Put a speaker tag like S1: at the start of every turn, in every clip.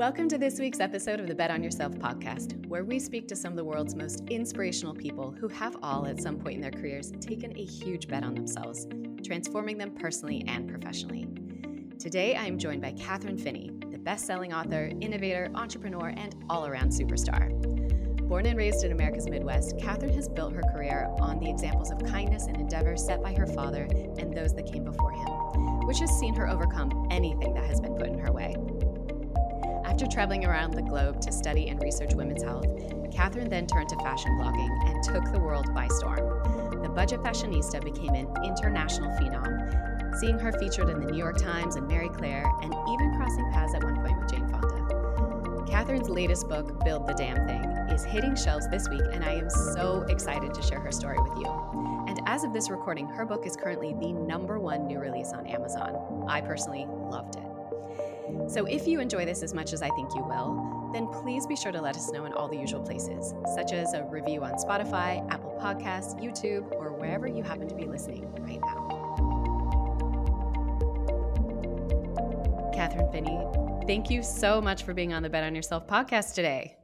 S1: Welcome to this week's episode of the Bet on Yourself podcast, where we speak to some of the world's most inspirational people who have all, at some point in their careers, taken a huge bet on themselves, transforming them personally and professionally. Today, I am joined by Kathryn Finney, the best selling author, innovator, entrepreneur, and all around superstar. Born and raised in America's Midwest, Kathryn has built her career on the examples of kindness and endeavor set by her father and those that came before him, which has seen her overcome anything that has been put in her way. After traveling around the globe to study and research women's health, Kathryn then turned to fashion blogging and took the world by storm. The budget fashionista became an international phenom, seeing her featured in the New York Times and Marie Claire, and even crossing paths at one point with Jane Fonda. Kathryn's latest book, Build the Damn Thing, is hitting shelves this week, and I am so excited to share her story with you. And as of this recording, her book is currently the number one new release on Amazon. I personally loved it. So if you enjoy this as much as I think you will, then please be sure to let us know in all the usual places, such as a review on Spotify, Apple Podcasts, YouTube, or wherever you happen to be listening right now. Kathryn Finney, thank you so much for being on the Bet on Yourself podcast today.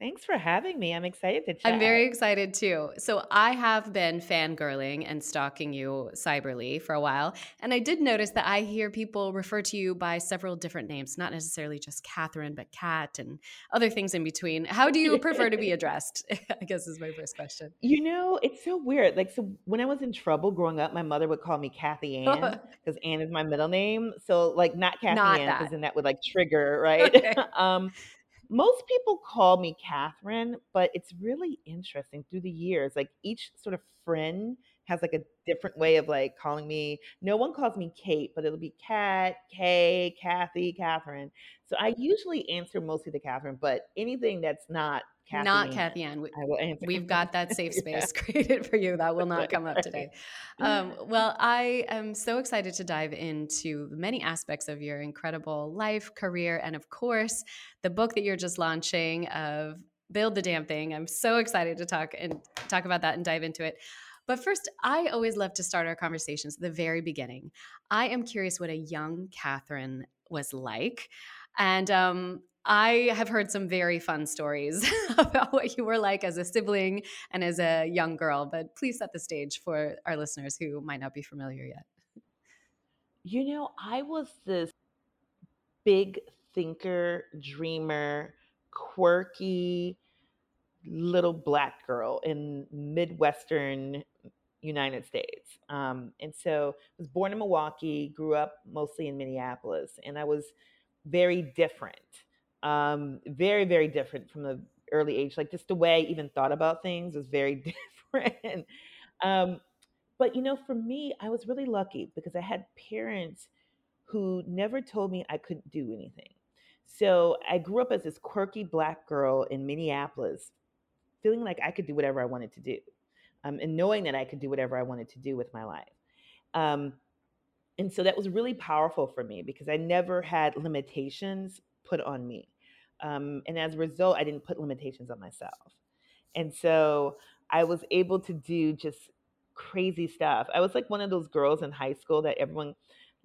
S2: Thanks for having me. I'm excited to chat.
S1: I'm very excited too. So, I have been fangirling and stalking you cyberly for a while. And I did notice that I hear people refer to you by several different names, not necessarily just Kathryn, but Kat and other things in between. How do you prefer to be addressed? I guess is my first question.
S2: You know, it's so weird. Like, so when I was in trouble growing up, my mother would call me Kathy Ann because Ann is my middle name. So, like, not Kathy not Ann because then that would like trigger, right? Okay. um, most people call me Kathryn, but it's really interesting through the years. Like each sort of friend has like a different way of like calling me. No one calls me Kate, but it'll be Kat, Kay, Kathy, Kathryn. So I mm-hmm. usually answer mostly to Kathryn, but anything that's not
S1: Kathy not Kathy Ann. We, I will answer. We've got that safe space yeah. created for you. That will not come up today. Um, well, I am so excited to dive into many aspects of your incredible life, career, and of course, the book that you're just launching of Build the Damn Thing. I'm so excited to talk and talk about that and dive into it. But first, I always love to start our conversations at the very beginning. I am curious what a young Kathryn was like. And um, I have heard some very fun stories about what you were like as a sibling and as a young girl, but please set the stage for our listeners who might not be familiar yet.
S2: You know, I was this big thinker, dreamer, quirky little black girl in Midwestern United States. Um, and so I was born in Milwaukee, grew up mostly in Minneapolis, and I was very different um, very very different from the early age like just the way i even thought about things was very different. Um, but you know for me i was really lucky because i had parents who never told me i couldn't do anything. So i grew up as this quirky black girl in minneapolis feeling like i could do whatever i wanted to do um, and knowing that i could do whatever i wanted to do with my life. Um, and so that was really powerful for me because i never had limitations put on me um, and as a result, I didn't put limitations on myself. And so I was able to do just crazy stuff. I was like one of those girls in high school that everyone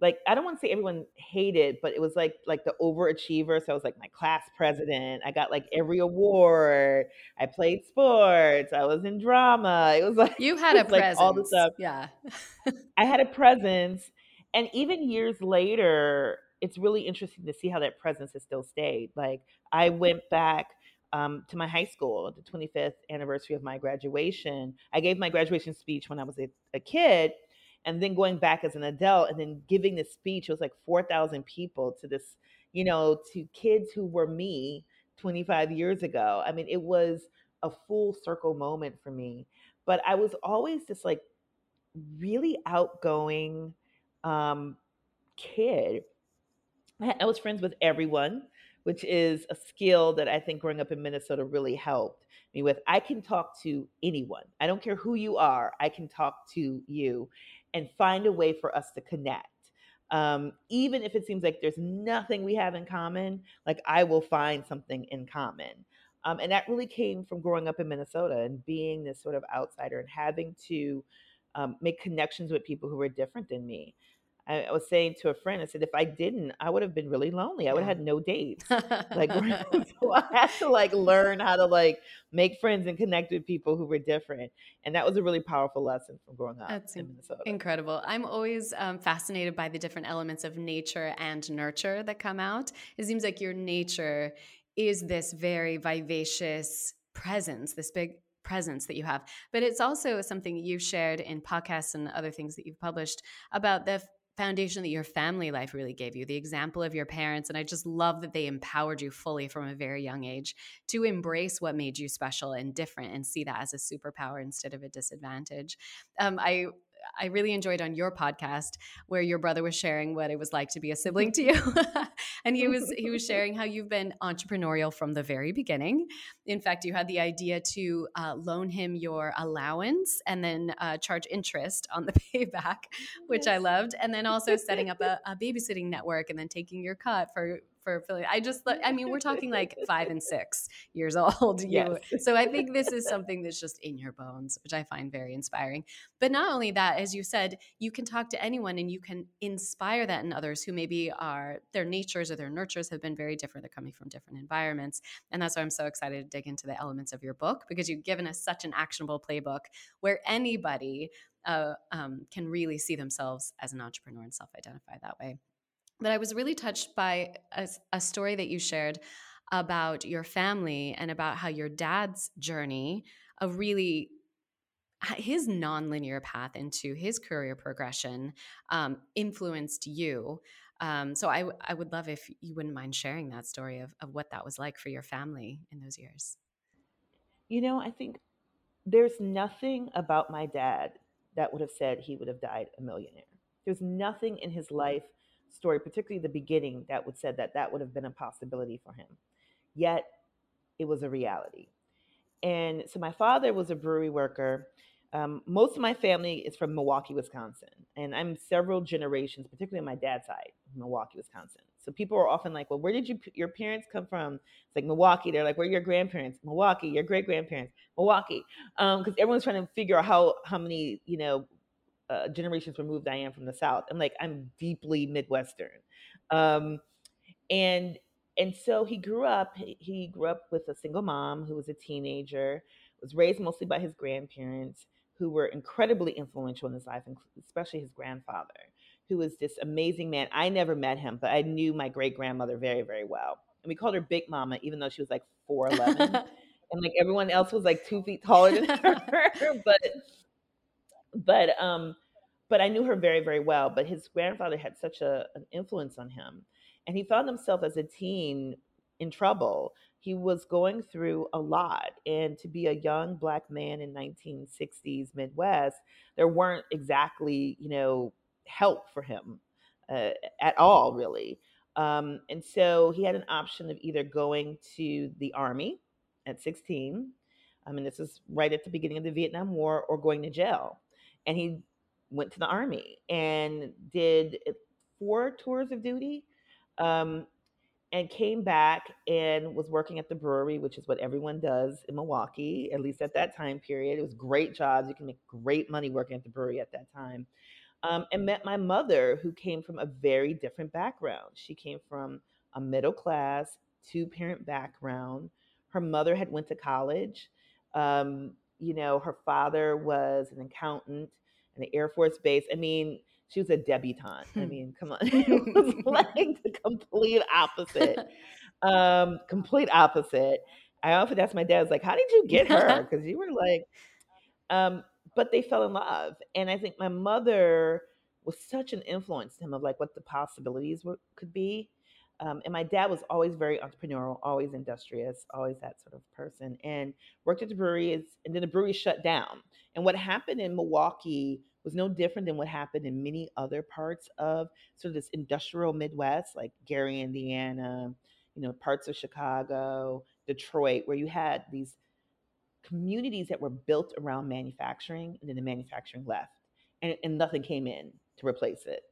S2: like I don't want to say everyone hated, but it was like like the overachiever. So I was like my class president. I got like every award. I played sports. I was in drama. It was like
S1: you had a like all the stuff. Yeah,
S2: I had a presence, and even years later, it's really interesting to see how that presence has still stayed. Like I went back um, to my high school, the 25th anniversary of my graduation. I gave my graduation speech when I was a, a kid, and then going back as an adult and then giving this speech. It was like 4,000 people to this, you know, to kids who were me 25 years ago. I mean, it was a full circle moment for me. But I was always just like really outgoing um, kid I was friends with everyone, which is a skill that I think growing up in Minnesota really helped me with. I can talk to anyone. I don't care who you are. I can talk to you and find a way for us to connect. Um, even if it seems like there's nothing we have in common, like I will find something in common. Um, and that really came from growing up in Minnesota and being this sort of outsider and having to um, make connections with people who were different than me. I, I was saying to a friend, I said, if I didn't, I would have been really lonely. I would have had no dates. like, so I had to like learn how to like make friends and connect with people who were different. And that was a really powerful lesson from growing up
S1: That's
S2: in Minnesota.
S1: Incredible. I'm always um, fascinated by the different elements of nature and nurture that come out. It seems like your nature is this very vivacious presence, this big presence that you have. But it's also something you've shared in podcasts and other things that you've published about the foundation that your family life really gave you, the example of your parents. And I just love that they empowered you fully from a very young age to embrace what made you special and different and see that as a superpower instead of a disadvantage. Um, I I really enjoyed on your podcast where your brother was sharing what it was like to be a sibling to you. and he was he was sharing how you've been entrepreneurial from the very beginning. In fact, you had the idea to uh, loan him your allowance and then uh, charge interest on the payback, which yes. I loved, and then also setting up a, a babysitting network and then taking your cut for for Philly. I just, I mean, we're talking like five and six years old. You. Yes. So I think this is something that's just in your bones, which I find very inspiring. But not only that, as you said, you can talk to anyone and you can inspire that in others who maybe are their natures or their nurtures have been very different. They're coming from different environments. And that's why I'm so excited to dig into the elements of your book because you've given us such an actionable playbook where anybody uh, um, can really see themselves as an entrepreneur and self identify that way. But I was really touched by a, a story that you shared about your family and about how your dad's journey of really his nonlinear path into his career progression um, influenced you. Um, so I, I would love if you wouldn't mind sharing that story of, of what that was like for your family in those years.
S2: You know, I think there's nothing about my dad that would have said he would have died a millionaire. There's nothing in his life story, particularly the beginning, that would said that that would have been a possibility for him. Yet it was a reality. And so my father was a brewery worker. Um, most of my family is from Milwaukee, Wisconsin, and I'm several generations, particularly on my dad's side, Milwaukee, Wisconsin. So people are often like, "Well, where did you your parents come from?" It's like Milwaukee. They're like, "Where are your grandparents?" Milwaukee. Your great grandparents, Milwaukee. Because um, everyone's trying to figure out how how many you know uh, generations removed I am from the South. I'm like, I'm deeply Midwestern. Um, and and so he grew up, he grew up with a single mom who was a teenager, was raised mostly by his grandparents who were incredibly influential in his life, especially his grandfather, who was this amazing man. I never met him, but I knew my great grandmother very, very well. And we called her Big Mama, even though she was like 4'11. and like everyone else was like two feet taller than her. but but um but I knew her very very well. But his grandfather had such a, an influence on him, and he found himself as a teen in trouble. He was going through a lot, and to be a young black man in 1960s Midwest, there weren't exactly you know help for him uh, at all, really. Um, and so he had an option of either going to the army at 16. I mean, this is right at the beginning of the Vietnam War, or going to jail and he went to the army and did four tours of duty um, and came back and was working at the brewery which is what everyone does in milwaukee at least at that time period. It was great jobs. You can make great money working at the brewery at that time. Um, and met my mother who came from a very different background. She came from a middle class two parent background. Her mother had went to college. Um, you know, her father was an accountant in the Air Force Base. I mean, she was a debutante. I hmm. mean, come on. it was like the complete opposite. Um, complete opposite. I often ask my dad, I was like, how did you get her? Because you were like, um, but they fell in love. And I think my mother was such an influence to him of like what the possibilities were, could be. Um, and my dad was always very entrepreneurial, always industrious, always that sort of person, and worked at the brewery. And then the brewery shut down. And what happened in Milwaukee was no different than what happened in many other parts of sort of this industrial Midwest, like Gary, Indiana, you know, parts of Chicago, Detroit, where you had these communities that were built around manufacturing, and then the manufacturing left, and, and nothing came in to replace it.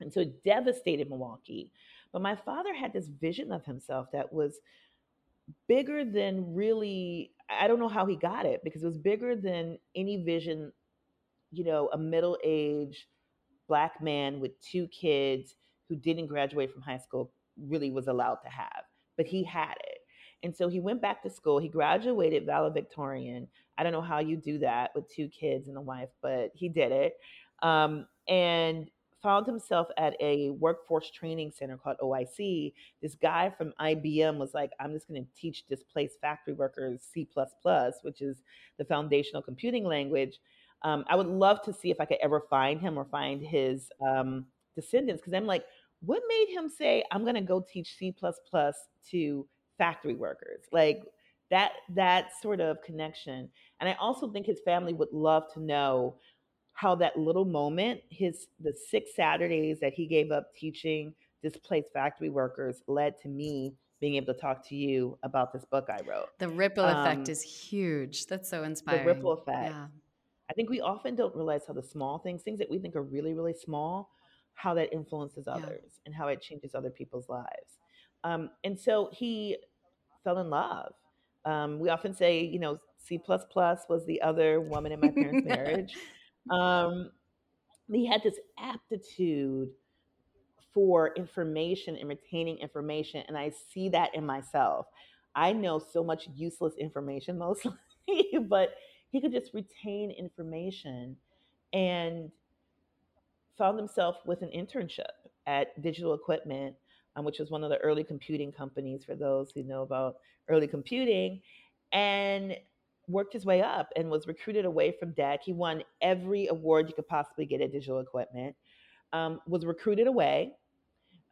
S2: And so it devastated Milwaukee. But my father had this vision of himself that was bigger than really, I don't know how he got it because it was bigger than any vision, you know, a middle aged black man with two kids who didn't graduate from high school really was allowed to have, but he had it. And so he went back to school. He graduated valedictorian. I don't know how you do that with two kids and a wife, but he did it. Um, and found himself at a workforce training center called OIC. This guy from IBM was like, I'm just going to teach displaced factory workers C, which is the foundational computing language. Um, I would love to see if I could ever find him or find his um, descendants because I'm like, what made him say, I'm going to go teach C to factory workers? Like, that that sort of connection and i also think his family would love to know how that little moment, his the six Saturdays that he gave up teaching displaced factory workers led to me being able to talk to you about this book I wrote.
S1: The ripple um, effect is huge. That's so inspiring.
S2: The ripple effect. Yeah. I think we often don't realize how the small things, things that we think are really, really small, how that influences others yeah. and how it changes other people's lives. Um, and so he fell in love. Um, we often say, you know, C plus plus was the other woman in my parents' marriage. Um, he had this aptitude for information and retaining information, and I see that in myself. I know so much useless information mostly, but he could just retain information and found himself with an internship at Digital Equipment, um, which was one of the early computing companies for those who know about early computing. And worked his way up and was recruited away from DEC. He won every award you could possibly get at digital equipment. Um, was recruited away.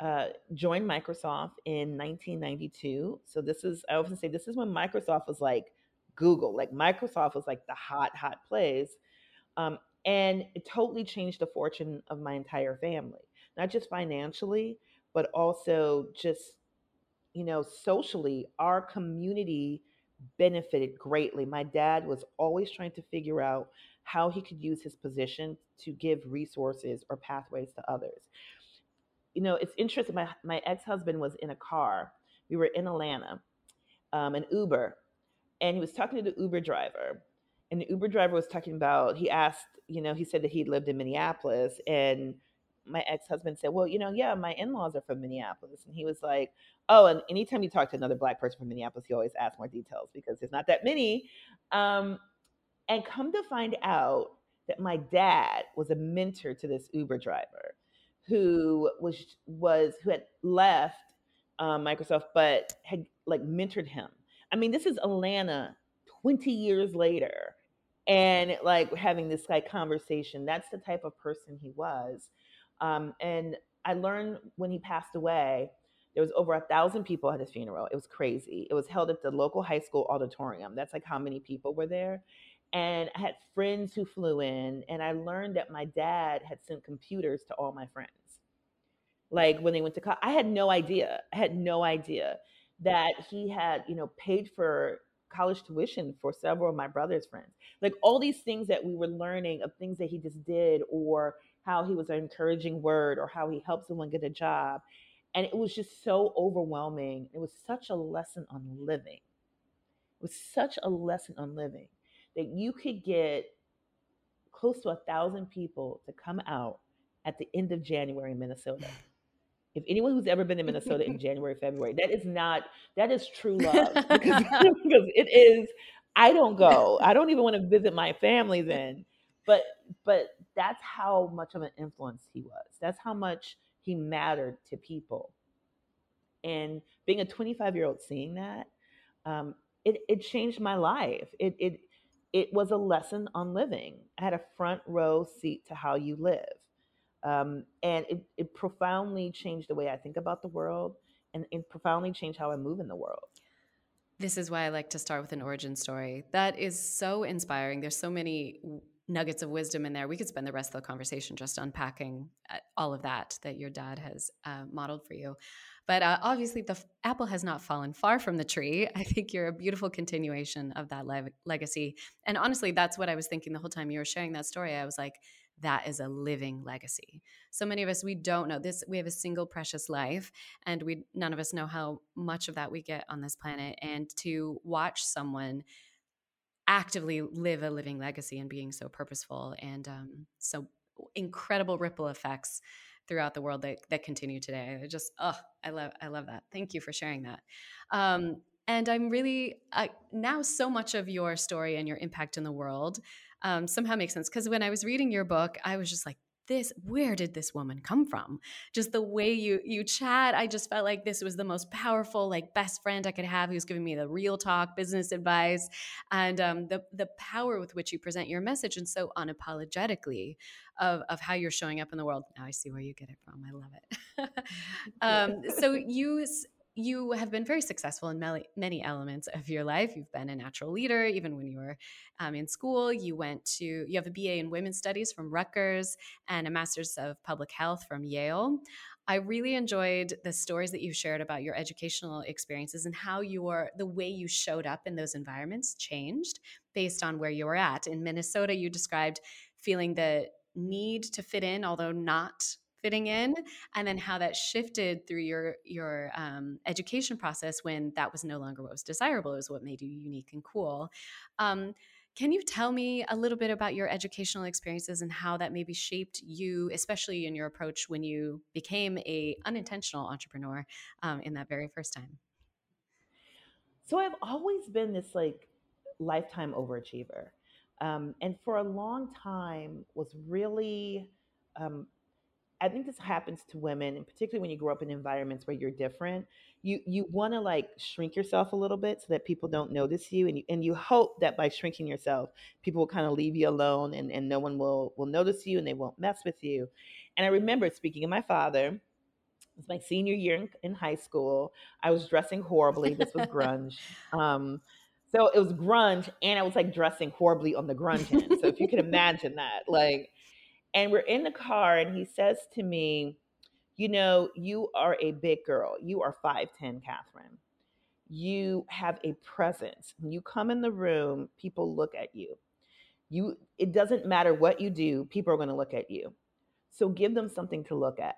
S2: Uh, joined Microsoft in 1992. So this is I often say this is when Microsoft was like Google. Like Microsoft was like the hot hot place, um, and it totally changed the fortune of my entire family. Not just financially, but also just you know socially. Our community benefited greatly. My dad was always trying to figure out how he could use his position to give resources or pathways to others. You know, it's interesting. My, my ex husband was in a car. We were in Atlanta, um, an Uber, and he was talking to the Uber driver. And the Uber driver was talking about, he asked, you know, he said that he lived in Minneapolis. And my ex-husband said, "Well, you know, yeah, my in-laws are from Minneapolis," and he was like, "Oh, and anytime you talk to another black person from Minneapolis, he always asks more details because there's not that many." Um, and come to find out that my dad was a mentor to this Uber driver, who was was who had left um, Microsoft, but had like mentored him. I mean, this is Atlanta, twenty years later, and like having this like conversation. That's the type of person he was. Um, and I learned when he passed away, there was over a thousand people at his funeral. It was crazy. It was held at the local high school auditorium. That's like how many people were there. And I had friends who flew in, and I learned that my dad had sent computers to all my friends. Like when they went to college, I had no idea. I had no idea that he had, you know, paid for college tuition for several of my brother's friends. Like all these things that we were learning of things that he just did or how he was an encouraging word or how he helped someone get a job. And it was just so overwhelming. It was such a lesson on living. It was such a lesson on living that you could get close to a thousand people to come out at the end of January in Minnesota. If anyone who's ever been in Minnesota in January, February, that is not that is true love because, because it is. I don't go. I don't even want to visit my family then. But but that's how much of an influence he was. That's how much he mattered to people. And being a 25 year old seeing that, um, it, it changed my life. It, it, it was a lesson on living. I had a front row seat to how you live. Um, and it, it profoundly changed the way I think about the world and it profoundly changed how I move in the world.
S1: This is why I like to start with an origin story. That is so inspiring. There's so many nuggets of wisdom in there. We could spend the rest of the conversation just unpacking uh, all of that that your dad has uh, modeled for you. But uh, obviously, the f- apple has not fallen far from the tree. I think you're a beautiful continuation of that le- legacy. And honestly, that's what I was thinking the whole time you were sharing that story. I was like, that is a living legacy. So many of us we don't know this. We have a single precious life, and we none of us know how much of that we get on this planet. And to watch someone actively live a living legacy and being so purposeful and um, so incredible ripple effects throughout the world that, that continue today. I just, oh, I love, I love that. Thank you for sharing that. Um, and I'm really uh, now so much of your story and your impact in the world um, somehow makes sense. Because when I was reading your book, I was just like, this where did this woman come from? Just the way you you chat i just felt like this was the most powerful like best friend i could have who's giving me the real talk business advice and um, the the power with which you present your message and so unapologetically of, of how you're showing up in the world. Now i see where you get it from. I love it. Um, so you you have been very successful in many, elements of your life. You've been a natural leader, even when you were um, in school. You went to, you have a BA in women's studies from Rutgers and a master's of public health from Yale. I really enjoyed the stories that you shared about your educational experiences and how your the way you showed up in those environments changed based on where you were at. In Minnesota, you described feeling the need to fit in, although not fitting in and then how that shifted through your your um, education process when that was no longer what was desirable it was what made you unique and cool. Um, can you tell me a little bit about your educational experiences and how that maybe shaped you especially in your approach when you became a unintentional entrepreneur um, in that very first time?
S2: So i've always been this like lifetime overachiever um, and for a long time was really um, I think this happens to women, and particularly when you grow up in environments where you're different. You you want to like shrink yourself a little bit so that people don't notice you, and you and you hope that by shrinking yourself, people will kind of leave you alone, and and no one will will notice you, and they won't mess with you. And I remember speaking of my father. It was my senior year in, in high school. I was dressing horribly. This was grunge. Um, so it was grunge, and I was like dressing horribly on the grunge end. So if you can imagine that, like and we're in the car, and he says to me, You know, you are a big girl. You are 5'10, Kathryn. You have a presence. When you come in the room, people look at you. You it doesn't matter what you do, people are going to look at you. So give them something to look at.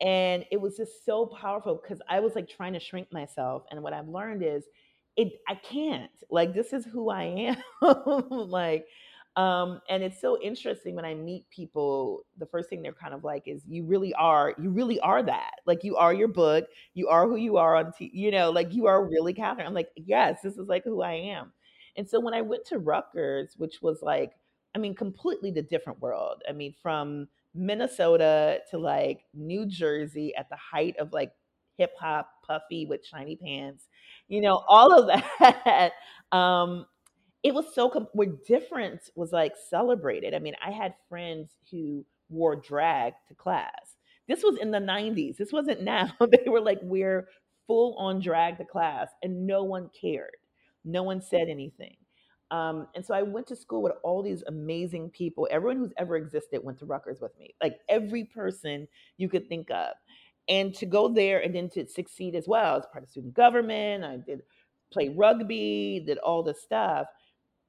S2: And it was just so powerful because I was like trying to shrink myself. And what I've learned is it I can't. Like this is who I am. like um, and it's so interesting when I meet people, the first thing they're kind of like is, you really are, you really are that. Like you are your book, you are who you are on, t- you know, like you are really Kathryn. I'm like, yes, this is like who I am. And so when I went to Rutgers, which was like, I mean, completely the different world. I mean, from Minnesota to like New Jersey at the height of like hip hop, puffy with shiny pants, you know, all of that. um, it was so com- where difference was like celebrated. I mean, I had friends who wore drag to class. This was in the 90s. This wasn't now. they were like, we're full on drag to class, and no one cared. No one said anything. Um, and so I went to school with all these amazing people. Everyone who's ever existed went to Rutgers with me, like every person you could think of. And to go there and then to succeed as well as part of student government, I did play rugby, did all this stuff.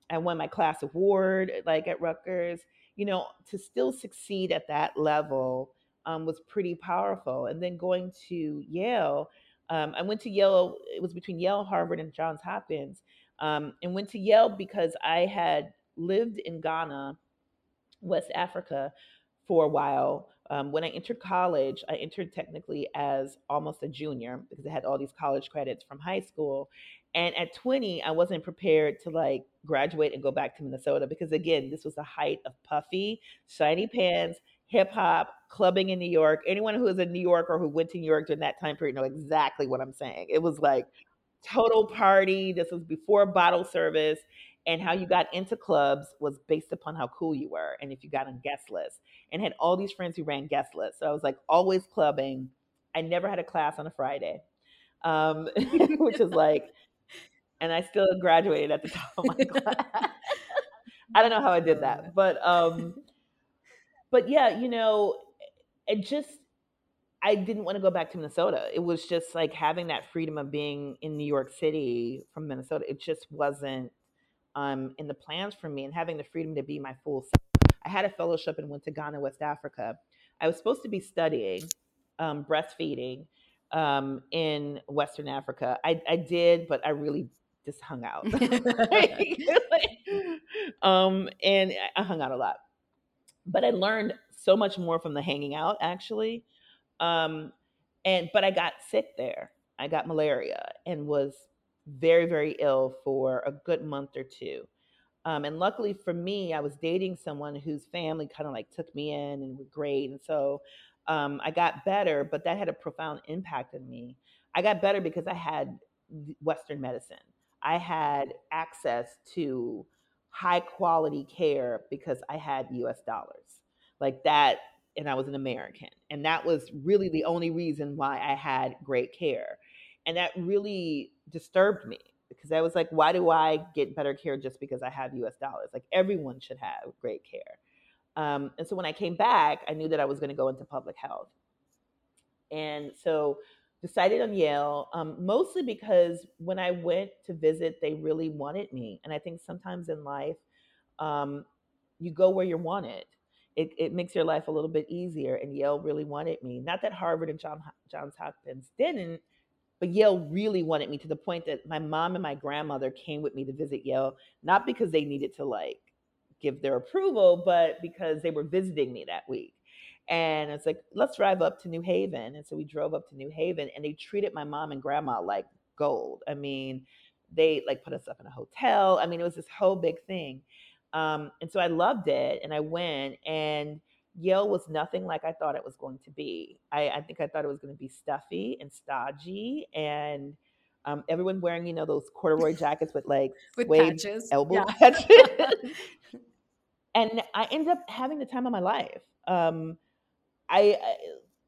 S2: I won my class award, like at Rutgers. You know, to still succeed at that level um, was pretty powerful. And then going to Yale, um, I went to Yale. It was between Yale, Harvard, and Johns Hopkins, um, and went to Yale because I had lived in Ghana, West Africa, for a while. Um, when I entered college, I entered technically as almost a junior because I had all these college credits from high school. And at 20, I wasn't prepared to like graduate and go back to Minnesota because again, this was the height of puffy, shiny pants, hip hop, clubbing in New York. Anyone who is in New York or who went to New York during that time period know exactly what I'm saying. It was like total party. This was before bottle service. And how you got into clubs was based upon how cool you were and if you got on guest lists. And had all these friends who ran guest lists. So I was like always clubbing. I never had a class on a Friday, um, which is like and I still graduated at the top of my class. I don't know how I did that, but um, but yeah, you know, it just I didn't want to go back to Minnesota. It was just like having that freedom of being in New York City from Minnesota. It just wasn't um, in the plans for me, and having the freedom to be my full self. I had a fellowship and went to Ghana, West Africa. I was supposed to be studying um, breastfeeding um, in Western Africa. I, I did, but I really just hung out. um, and I hung out a lot. but I learned so much more from the hanging out actually. Um, and but I got sick there. I got malaria and was very very ill for a good month or two. Um, and luckily for me, I was dating someone whose family kind of like took me in and were great. And so um, I got better, but that had a profound impact on me. I got better because I had Western medicine. I had access to high quality care because I had US dollars. Like that, and I was an American. And that was really the only reason why I had great care. And that really disturbed me because I was like, why do I get better care just because I have US dollars? Like everyone should have great care. Um, and so when I came back, I knew that I was going to go into public health. And so decided on Yale, um, mostly because when I went to visit, they really wanted me. And I think sometimes in life, um, you go where you're wanted. It, it, makes your life a little bit easier. And Yale really wanted me. Not that Harvard and John, Johns Hopkins didn't, but Yale really wanted me to the point that my mom and my grandmother came with me to visit Yale, not because they needed to like give their approval, but because they were visiting me that week. And it's like, let's drive up to New Haven. And so we drove up to New Haven and they treated my mom and grandma like gold. I mean, they like put us up in a hotel. I mean, it was this whole big thing. Um, and so I loved it and I went and Yale was nothing like I thought it was going to be. I, I think I thought it was going to be stuffy and stodgy and um, everyone wearing, you know, those corduroy jackets with like
S1: with patches.
S2: elbow yeah. patches. and I ended up having the time of my life. Um, I, I,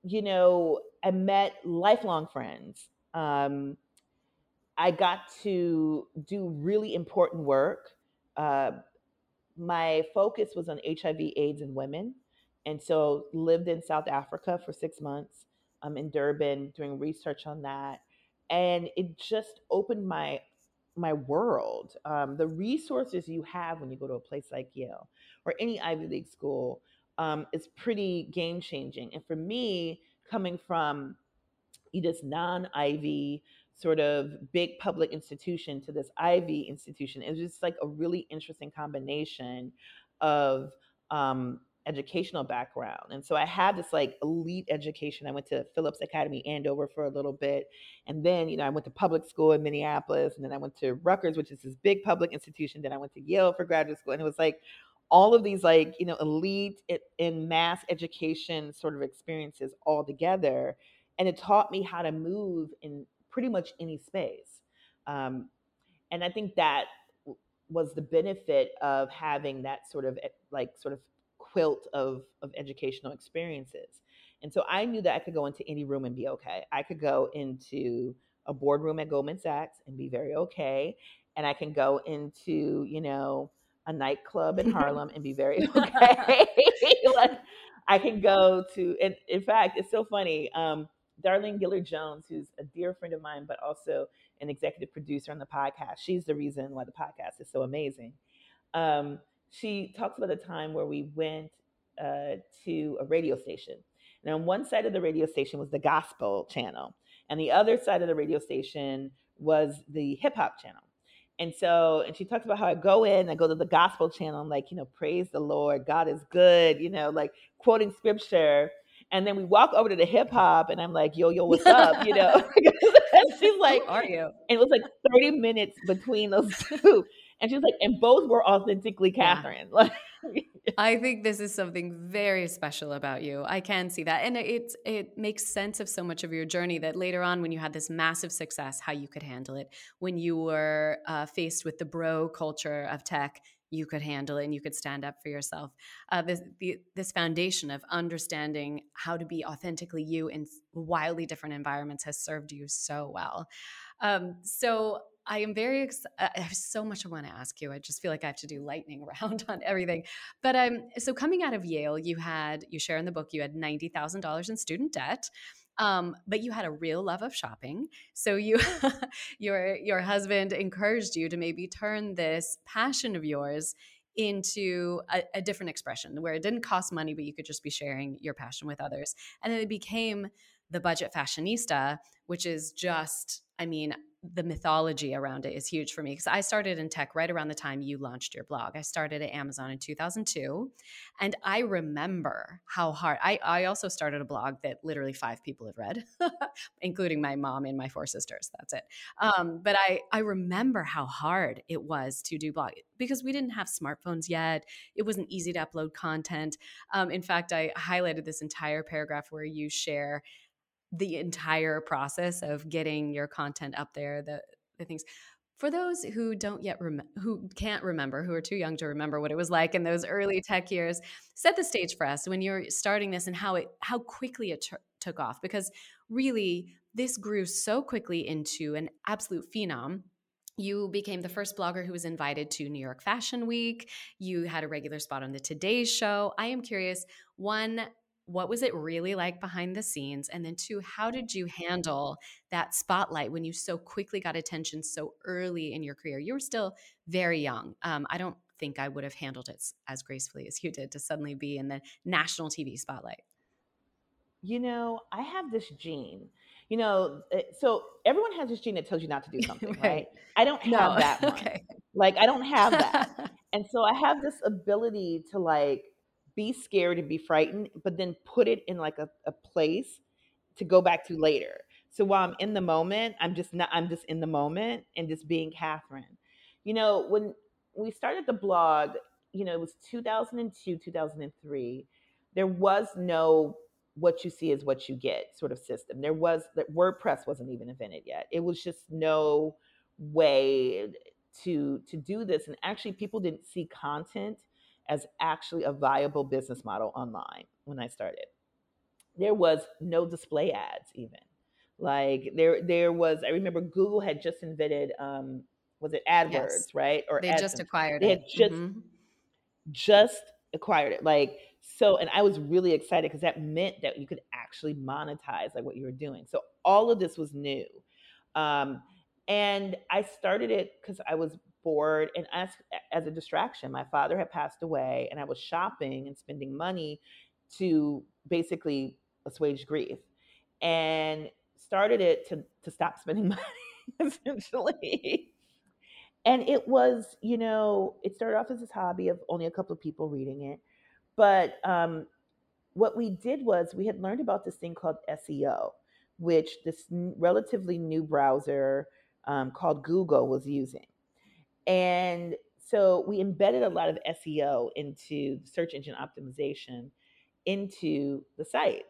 S2: you know, I met lifelong friends. Um, I got to do really important work. Uh, my focus was on HIV, AIDS, and women. And so lived in South Africa for six months um, in Durban doing research on that. And it just opened my my world. Um, the resources you have when you go to a place like Yale or any Ivy League school um, is pretty game changing. And for me, coming from this non Ivy sort of big public institution to this Ivy institution, it was just like a really interesting combination of um, educational background. And so I had this like elite education. I went to Phillips Academy Andover for a little bit. And then, you know, I went to public school in Minneapolis. And then I went to Rutgers, which is this big public institution. Then I went to Yale for graduate school. And it was like all of these like, you know, elite in mass education sort of experiences all together. And it taught me how to move in pretty much any space. Um, and I think that was the benefit of having that sort of eh, like sort of quilt of of educational experiences. And so I knew that I could go into any room and be okay. I could go into a boardroom at Goldman Sachs and be very okay. And I can go into, you know, a nightclub in Harlem and be very okay. like I can go to, and in fact, it's so funny. Um, Darlene Gillard Jones, who's a dear friend of mine, but also an executive producer on the podcast, she's the reason why the podcast is so amazing. Um, she talks about a time where we went uh, to a radio station. And on one side of the radio station was the gospel channel, and the other side of the radio station was the hip hop channel. And so, and she talks about how I go in, I go to the gospel channel, I'm like, you know, praise the Lord, God is good, you know, like quoting scripture. And then we walk over to the hip hop, and I'm like, yo, yo, what's up? You know, And she's like,
S1: Who are you?
S2: And it was like 30 minutes between those two. And she's like, and both were authentically Kathryn. Yeah.
S1: I think this is something very special about you. I can see that. And it it makes sense of so much of your journey that later on when you had this massive success, how you could handle it. When you were uh, faced with the bro culture of tech, you could handle it and you could stand up for yourself. Uh, this, the, this foundation of understanding how to be authentically you in wildly different environments has served you so well. Um, so I am very excited. I have so much I want to ask you. I just feel like I have to do lightning round on everything. But um, so coming out of Yale, you had you share in the book you had ninety thousand dollars in student debt. Um, but you had a real love of shopping. So you, your your husband encouraged you to maybe turn this passion of yours into a, a, different expression where it didn't cost money, but you could just be sharing your passion with others. And then it became the budget fashionista, which is just, I mean, the mythology around it is huge for me because I started in tech right around the time you launched your blog. I started at Amazon in 2002. And I remember how hard I, I also started a blog that literally five people have read, including my mom and my four sisters. That's it. Um, but I, I remember how hard it was to do blog because we didn't have smartphones yet. It wasn't easy to upload content. Um, in fact, I highlighted this entire paragraph where you share the entire process of getting your content up there, the, the things. For those who don't yet rem- who can't remember, who are too young to remember what it was like in those early tech years, set the stage for us when you're starting this and how it how quickly it t- took off. Because really, this grew so quickly into an absolute phenom you became the first blogger who was invited to New York Fashion Week. You had a regular spot on the Today Show. I am curious one, what was it really like behind the scenes? And then, two, how did you handle that spotlight when you so quickly got attention so early in your career? You were still very young. Um, I don't think I would have handled it as gracefully as you did to suddenly be in the national TV spotlight.
S2: You know, I have this gene. You know, eh, so everyone has this gene that tells you not to do something, right? right? I don't have no. that one. okay. Like, I don't have that. and so I have this ability to like be scared and be frightened, but then put it in like a, a place to go back to later. So while I'm in the moment, I'm just not, I'm just in the moment and just being Kathryn. You know, when we started the blog, you know, it was 2002, 2003. There was no what you see is what you get sort of system. There was that WordPress wasn't even invented yet. It was just no way to to do this and actually people didn't see content as actually a viable business model online when I started. There was no display ads even. Like there there was I remember Google had just invented um was it AdWords, yes. right?
S1: Or they AdSense. just acquired
S2: they
S1: it.
S2: Had just mm-hmm. just acquired it. Like so and I was really excited because that meant that you could actually monetize like what you were doing. So all of this was new. Um and I started it because I was bored and as as a distraction. My father had passed away, and I was shopping and spending money to basically assuage grief, and started it to to stop spending money essentially. And it was, you know, it started off as this hobby of only a couple of people reading it, but um, what we did was we had learned about this thing called SEO, which this relatively new browser um, called Google was using. And so we embedded a lot of SEO into search engine optimization into the site.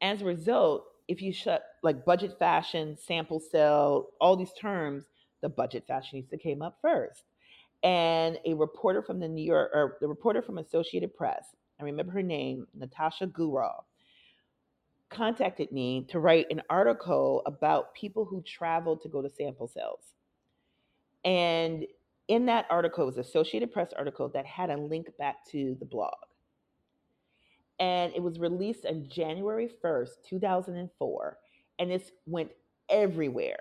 S2: As a result, if you shut like budget fashion, sample sale, all these terms, the budget fashionista came up first. And a reporter from the New York, or the reporter from Associated Press, I remember her name, Natasha Gurall, contacted me to write an article about people who traveled to go to sample sales. And in that article it was Associated Press article that had a link back to the blog. And it was released on January 1st, 2004. And this went everywhere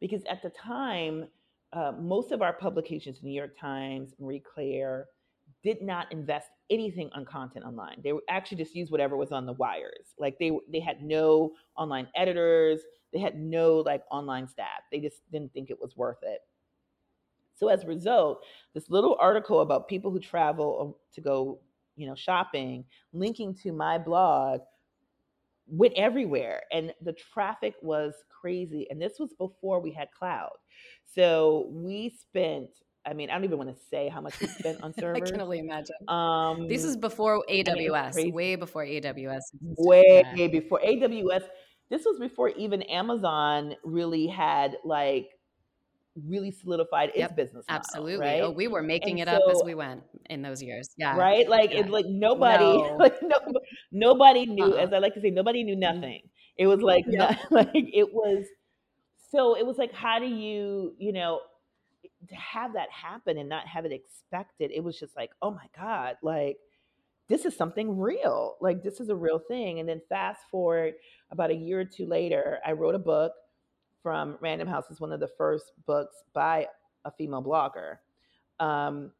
S2: because at the time, uh, most of our publications, New York Times, Marie Claire, did not invest anything on content online. They would actually just use whatever was on the wires. Like they they had no online editors, they had no like online staff. They just didn't think it was worth it. So as a result, this little article about people who travel um, to go, you know, shopping, linking to my blog went everywhere and the traffic was crazy and this was before we had cloud. So we spent I mean, I don't even want to say how much we spent on servers.
S1: I can only imagine. Um, this is before AWS, way before AWS.
S2: Way yeah. before AWS. This was before even Amazon really had like really solidified its yep, business model,
S1: absolutely
S2: right?
S1: oh we were making and it so, up as we went in those years yeah
S2: right like yeah. it like nobody no. like no, nobody knew uh-huh. as i like to say nobody knew mm-hmm. nothing it was like not, like it was so it was like how do you you know to have that happen and not have it expected it was just like oh my god like this is something real like this is a real thing and then fast forward about a year or two later i wrote a book from Random House is one of the first books by a female blogger. Um,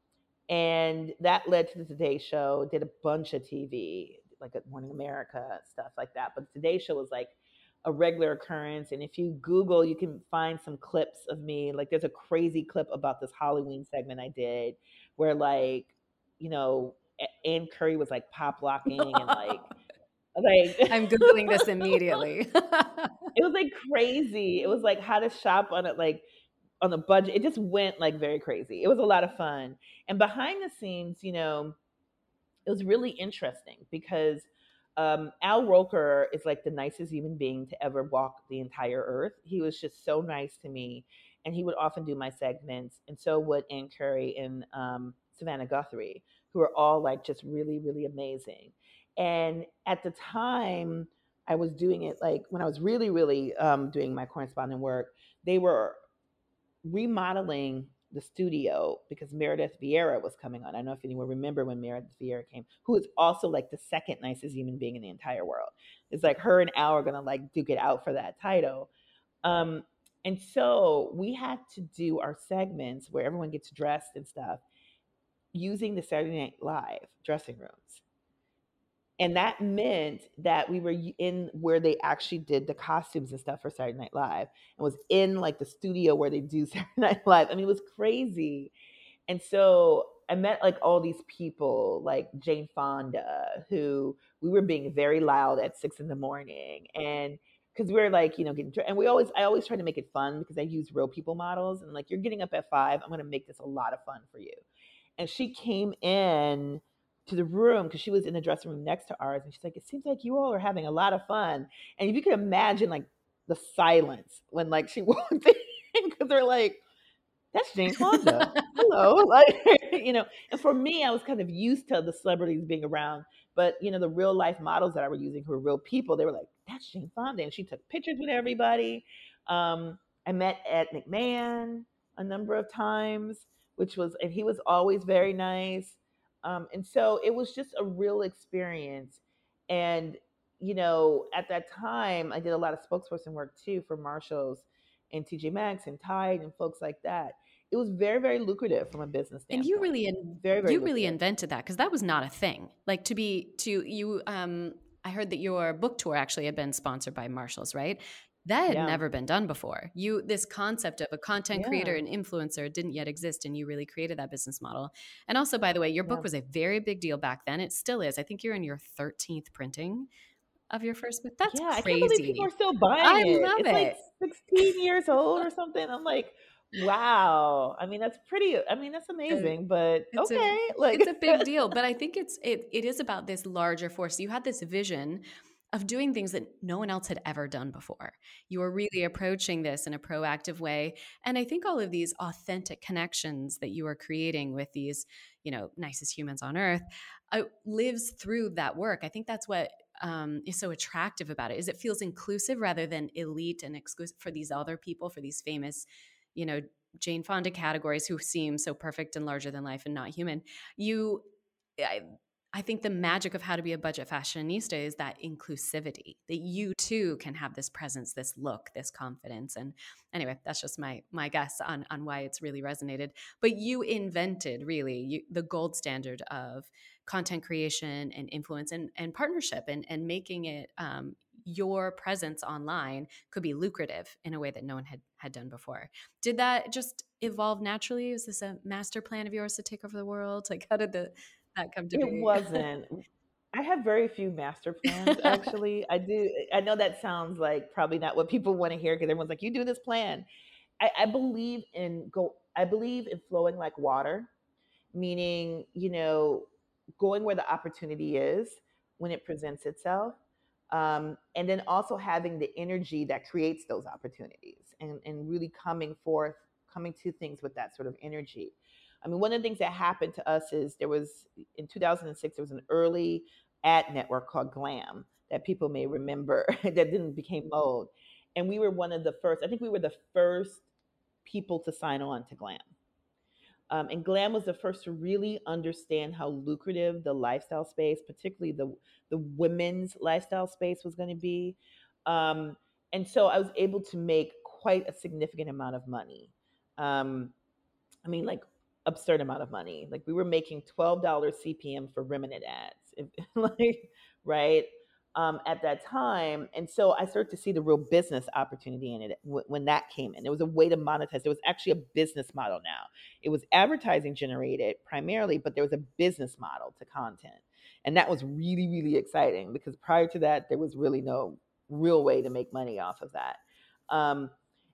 S2: and that led to the Today Show, did a bunch of TV, like at Morning America, stuff like that. But Today Show was like a regular occurrence. And if you Google, you can find some clips of me. Like there's a crazy clip about this Halloween segment I did where like, you know, Ann Curry was like pop locking and like like
S1: I'm googling this immediately.
S2: it was like crazy. It was like how to shop on it like on the budget. It just went like very crazy. It was a lot of fun. And behind the scenes, you know, it was really interesting because um, Al Roker is like the nicest human being to ever walk the entire earth. He was just so nice to me, and he would often do my segments, and so would Ann Curry and um, Savannah Guthrie, who are all like just really, really amazing. And at the time, I was doing it like when I was really, really um, doing my correspondent work, they were remodeling the studio because Meredith Vieira was coming on. I don't know if anyone remember when Meredith Vieira came, who is also like the second nicest human being in the entire world. It's like her and Al are gonna like duke it out for that title. Um, and so we had to do our segments where everyone gets dressed and stuff using the Saturday Night Live dressing rooms and that meant that we were in where they actually did the costumes and stuff for Saturday Night Live, and was in like the studio where they do Saturday Night Live. I mean, it was crazy. And so I met like all these people, like Jane Fonda, who we were being very loud at six in the morning, and because we are like, you know, getting and we always, I always try to make it fun because I use real people models, and like, you're getting up at five, I'm gonna make this a lot of fun for you. And she came in to the room because she was in the dressing room next to ours and she's like it seems like you all are having a lot of fun and if you could imagine like the silence when like she walked in because they're like that's Jane Fonda. Hello. Like, you know, and for me, I was kind of used to the celebrities being around, but you know, the real life models that I was using who were real people, they were like, that's Jane Fonda. And she took pictures with everybody. Um, I met Ed McMahon a number of times, which was, and he was always very nice. Um, and so it was just a real experience. And, you know, at that time, I did a lot of spokesperson work too for Marshalls and TJ Maxx and Tide and folks like that. It was very, very lucrative from a business standpoint.
S1: And you really, in, very, very you lucrative. really invented that because that was not a thing. Like to be to you. Um, I heard that your book tour actually had been sponsored by Marshalls, right? That had yeah. never been done before. You this concept of a content yeah. creator and influencer didn't yet exist and you really created that business model. And also by the way, your book yeah. was a very big deal back then. It still is. I think you're in your 13th printing of your first book. That's yeah, crazy. I can't
S2: believe people are still buying I it. Love it's it. like 16 years old or something. I'm like, wow. I mean, that's pretty. I mean, that's amazing. But it's okay,
S1: a, like it's a big deal. But I think it's it it is about this larger force. You had this vision of doing things that no one else had ever done before. You are really approaching this in a proactive way. And I think all of these authentic connections that you are creating with these, you know, nicest humans on earth uh, lives through that work. I think that's what um, is so attractive about it is it feels inclusive rather than elite and exclusive for these other people, for these famous, you know, Jane Fonda categories who seem so perfect and larger than life and not human. You, I, I think the magic of how to be a budget fashionista is that inclusivity that you too can have this presence, this look, this confidence. And anyway, that's just my my guess on on why it's really resonated. But you invented really you, the gold standard of content creation and influence and, and partnership and, and making it um, your presence online could be lucrative in a way that no one had had done before. Did that just evolve naturally? Was this a master plan of yours to take over the world? Like how did the come to?
S2: It wasn't. I have very few master plans actually. I do I know that sounds like probably not what people want to hear because everyone's like, you do this plan. I, I believe in go I believe in flowing like water, meaning, you know, going where the opportunity is when it presents itself. Um, and then also having the energy that creates those opportunities and, and really coming forth, coming to things with that sort of energy. I mean, one of the things that happened to us is there was in 2006 there was an early ad network called Glam that people may remember that didn't became Mode, and we were one of the first. I think we were the first people to sign on to Glam. Um, and Glam was the first to really understand how lucrative the lifestyle space, particularly the the women's lifestyle space, was going to be. Um, and so I was able to make quite a significant amount of money. Um, I mean, like absurd amount of money. Like we were making twelve dollars CPM for Remnant ads, like right. um, at that time. And so I started to see the real business opportunity in it when that came in. It was a way to monetize. It was actually a business model now. It was advertising generated primarily, but there was a business model to content. And that was really, really exciting because prior to that, there was really no real way to make money off of that. Um,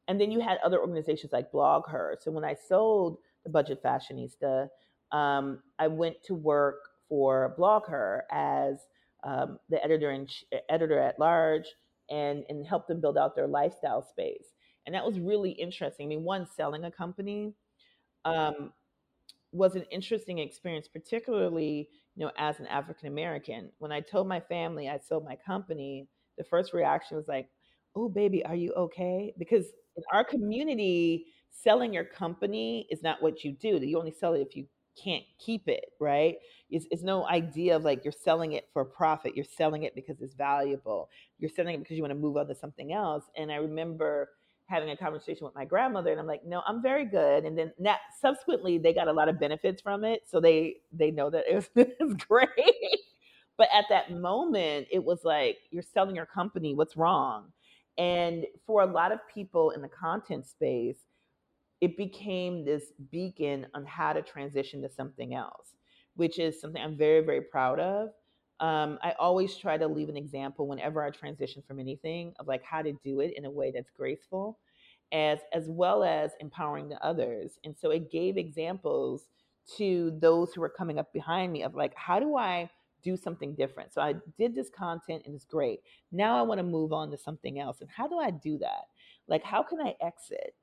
S2: and then you had other organizations like BlogHer. So when I sold the Budget Fashionista, um, I went to work for BlogHer as um, the editor and editor at large, and and help them build out their lifestyle space. And that was really interesting. I mean, one selling a company um, was an interesting experience, particularly you know as an African American. When I told my family I sold my company, the first reaction was like, "Oh, baby, are you okay?" Because in our community, selling your company is not what you do. You only sell it if you can't keep it, right? It's, it's no idea of like you're selling it for profit. You're selling it because it's valuable. You're selling it because you want to move on to something else. And I remember having a conversation with my grandmother and I'm like, no, I'm very good. And then that subsequently they got a lot of benefits from it. So they they know that it was, it was great. but at that moment, it was like, you're selling your company, what's wrong? And for a lot of people in the content space, it became this beacon on how to transition to something else, which is something I'm very, very proud of. Um, I always try to leave an example whenever I transition from anything of like how to do it in a way that's graceful, as as well as empowering the others. And so it gave examples to those who were coming up behind me of like how do I do something different. So I did this content and it's great. Now I want to move on to something else. And how do I do that? Like how can I exit?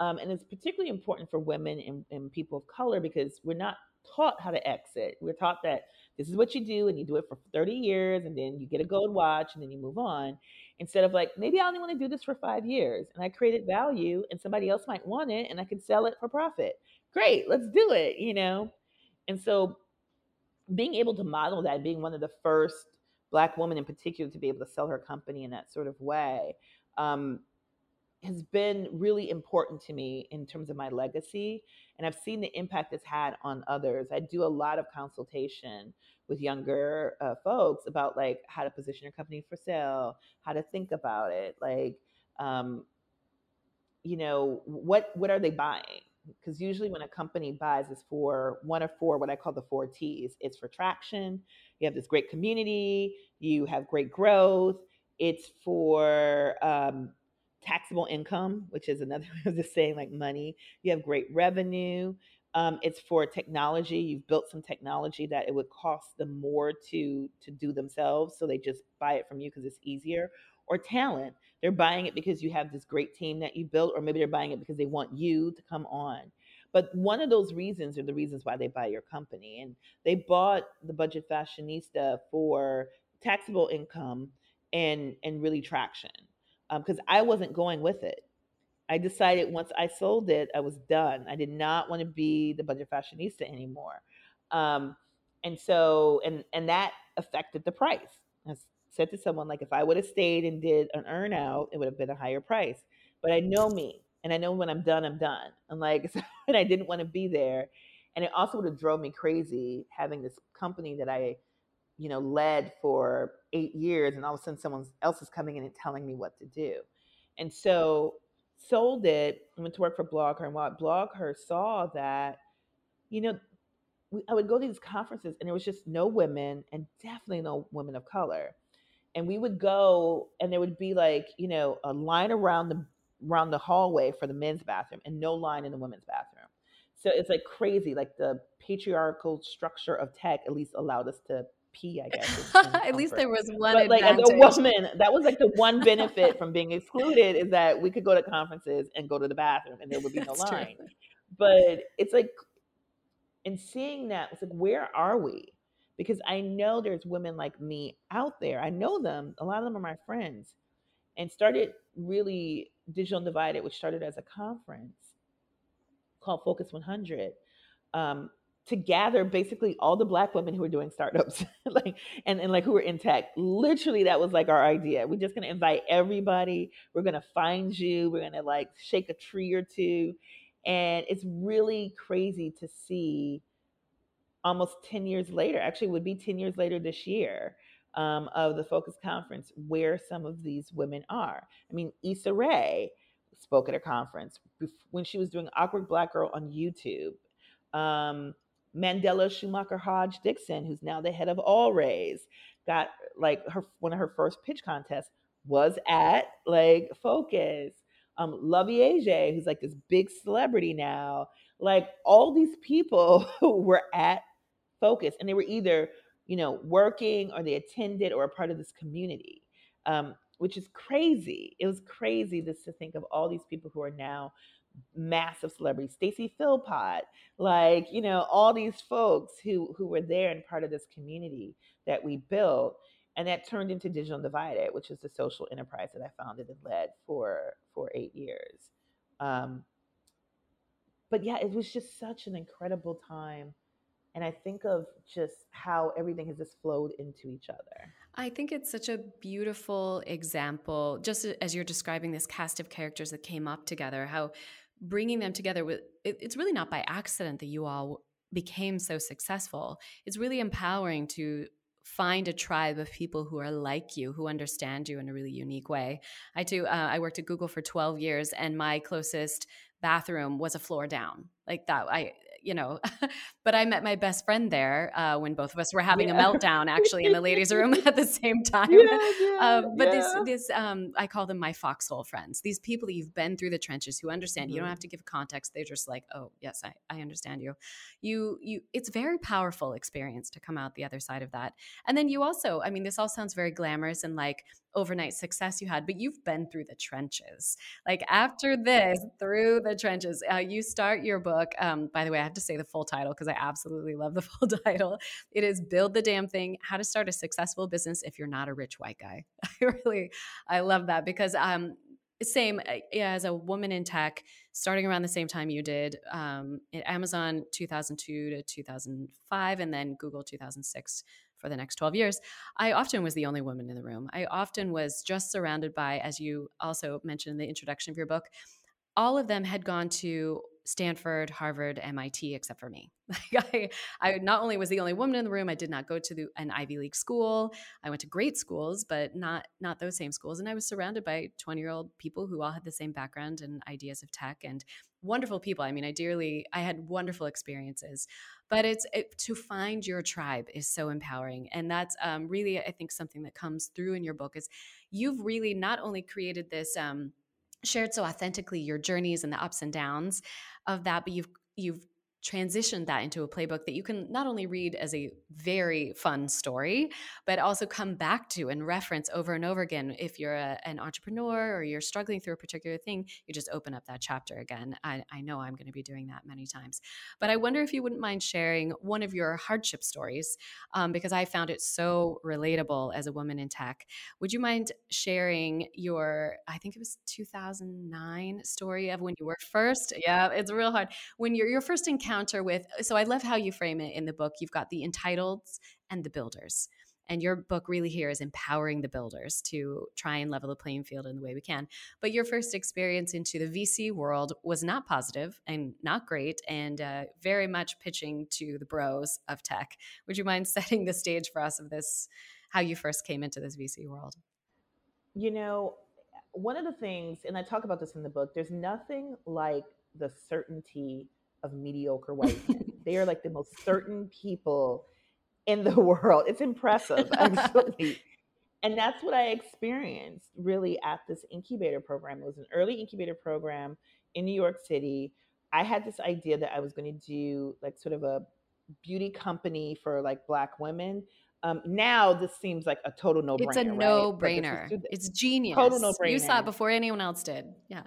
S2: Um, and it's particularly important for women and, and people of color because we're not taught how to exit. We're taught that this is what you do and you do it for 30 years and then you get a gold watch and then you move on. Instead of like, maybe I only want to do this for five years and I created value and somebody else might want it and I can sell it for profit. Great, let's do it, you know? And so being able to model that, being one of the first Black women in particular to be able to sell her company in that sort of way, um, has been really important to me in terms of my legacy. And I've seen the impact it's had on others. I do a lot of consultation with younger uh, folks about like how to position your company for sale, how to think about it, like, um, you know, what what are they buying? Because usually when a company buys, is for one of four what I call the four T's. It's for traction. You have this great community. You have great growth. It's for um, taxable income, which is another just saying like money. You have great revenue. Um, it's for technology. You've built some technology that it would cost them more to to do themselves, so they just buy it from you because it's easier. Or talent, they're buying it because you have this great team that you built, or maybe they're buying it because they want you to come on. But one of those reasons are the reasons why they buy your company, and they bought the Budget Fashionista for taxable income and and really traction because um, I wasn't going with it. I decided once I sold it, I was done. I did not want to be the budget fashionista anymore. Um, and so, and and that affected the price. I said to someone like, if I would have stayed and did an earn out, it would have been a higher price. But I know me, and I know when I'm done, I'm done. And like, and I didn't want to be there. And it also would have drove me crazy having this company that I you know, led for eight years, and all of a sudden someone else is coming in and telling me what to do. And so sold it, went to work for BlogHer and while BlogHer saw that, you know, I would go to these conferences and there was just no women and definitely no women of color. And we would go and there would be like, you know, a line around the around the hallway for the men's bathroom and no line in the women's bathroom. So it's like crazy. Like the patriarchal structure of tech at least allowed us to pee, I guess.
S1: At least there was one.
S2: But like advantage. as a woman, that was like the one benefit from being excluded is that we could go to conferences and go to the bathroom and there would be no That's line. True. But it's like, in seeing that, it's like, where are we? Because I know there's women like me out there. I know them. A lot of them are my friends. And started really Digital Undivided, which started as a conference called Focus 100. Um, to gather basically all the black women who are doing startups like and, and like who are in tech. Literally that was like our idea. We're just going to invite everybody. We're going to find you. We're going to like shake a tree or two. And it's really crazy to see almost 10 years later actually would be 10 years later this year um, of the Focus Conference where some of these women are. I mean, Issa Rae spoke at a conference when she was doing Awkward Black Girl on YouTube. Um, Mandela Schumacher Hodge Dixon, who's now the head of All Raise, got like her one of her first pitch contests was at like Focus. Um, Luvvie who's like this big celebrity now, like all these people were at Focus, and they were either you know working or they attended or a part of this community, um, which is crazy. It was crazy just to think of all these people who are now massive celebrities, Stacy Philpott, like, you know, all these folks who who were there and part of this community that we built. And that turned into Digital Undivided, which is the social enterprise that I founded and led for for eight years. Um, but yeah, it was just such an incredible time. And I think of just how everything has just flowed into each other.
S1: I think it's such a beautiful example, just as you're describing this cast of characters that came up together, how bringing them together with it, it's really not by accident that you all became so successful. It's really empowering to find a tribe of people who are like you who understand you in a really unique way. I do uh, i worked at google for 12 years and my closest bathroom was a floor down. Like that i you know, but I met my best friend there uh, when both of us were having yeah. a meltdown actually in the ladies' room at the same time. Yeah, yeah, um, but this, this, um, I call them my foxhole friends. These people that you've been through the trenches who understand. Mm-hmm. You don't mm-hmm. have to give context. They're just like, oh yes, I, I understand you. You, you. It's very powerful experience to come out the other side of that. And then you also, I mean, this all sounds very glamorous and like overnight success you had, but you've been through the trenches. Like after this, through the trenches, uh, you start your book. Um, by the way, I have to say the full title because I absolutely love the full title. It is Build the Damn Thing How to Start a Successful Business If You're Not a Rich White Guy. I really, I love that because um, same uh, as a woman in tech starting around the same time you did um, amazon 2002 to 2005 and then google 2006 for the next 12 years, I often was the only woman in the room. I often was just surrounded by, as you also mentioned in the introduction of your book, all of them had gone to Stanford, Harvard, MIT, except for me. Like I, I not only was the only woman in the room, I did not go to the, an Ivy League school. I went to great schools, but not not those same schools. And I was surrounded by twenty year old people who all had the same background and ideas of tech and wonderful people. I mean, I dearly, I had wonderful experiences. But it's it, to find your tribe is so empowering, and that's um, really, I think, something that comes through in your book is you've really not only created this. Um, shared so authentically your journeys and the ups and downs of that but you've you've transitioned that into a playbook that you can not only read as a very fun story, but also come back to and reference over and over again. If you're a, an entrepreneur or you're struggling through a particular thing, you just open up that chapter again. I, I know I'm going to be doing that many times. But I wonder if you wouldn't mind sharing one of your hardship stories um, because I found it so relatable as a woman in tech. Would you mind sharing your, I think it was 2009 story of when you were first? Yeah, it's real hard. When you're your first encounter with so i love how you frame it in the book. You've got the entitled and the builders and your book really here is empowering the builders to try and level the playing field in the way we can. But your first experience into the vc world was not positive and not great and uh, very much pitching to the bros of tech. Would you mind setting the stage for us of this how you first came into this vc world?
S2: You know one of the things and i talk about this in the book there's nothing like the certainty of mediocre white men. they are like the most certain people in the world. It's impressive, actually. and that's what I experienced really at this incubator program. It was an early incubator program in New York City. I had this idea that I was going to do like sort of a beauty company for like black women. Um, now this seems like a total no brainer.
S1: It's a no brainer. Right? It's genius. Total no brainer. You saw it before anyone else did. Yeah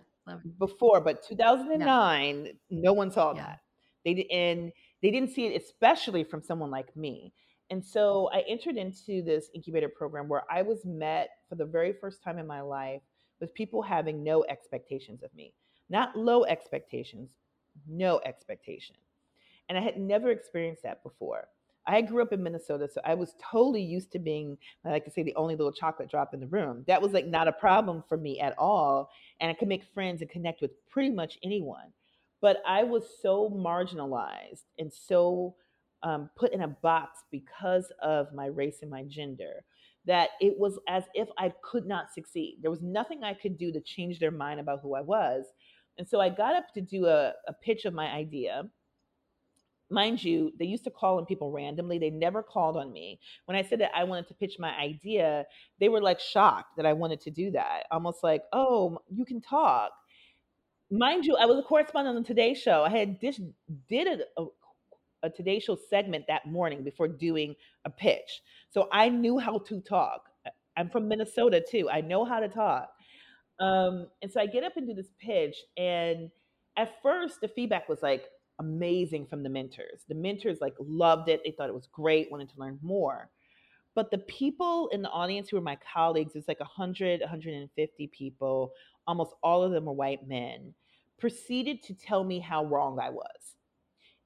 S2: before, but 2009, no one saw yeah. that. They did, and they didn't see it, especially from someone like me. And so I entered into this incubator program where I was met for the very first time in my life with people having no expectations of me, not low expectations, no expectation. And I had never experienced that before. I grew up in Minnesota, so I was totally used to being, I like to say, the only little chocolate drop in the room. That was like not a problem for me at all. And I could make friends and connect with pretty much anyone. But I was so marginalized and so um, put in a box because of my race and my gender that it was as if I could not succeed. There was nothing I could do to change their mind about who I was. And so I got up to do a, a pitch of my idea. Mind you, they used to call on people randomly. They never called on me. When I said that I wanted to pitch my idea, they were like shocked that I wanted to do that. Almost like, oh, you can talk. Mind you, I was a correspondent on the Today Show. I had did a, a, a Today Show segment that morning before doing a pitch. So I knew how to talk. I'm from Minnesota too. I know how to talk. Um, and so I get up and do this pitch. And at first, the feedback was like amazing from the mentors. The mentors like loved it. They thought it was great, wanted to learn more. But the people in the audience who were my colleagues, it's like 100, 150 people, almost all of them were white men, proceeded to tell me how wrong I was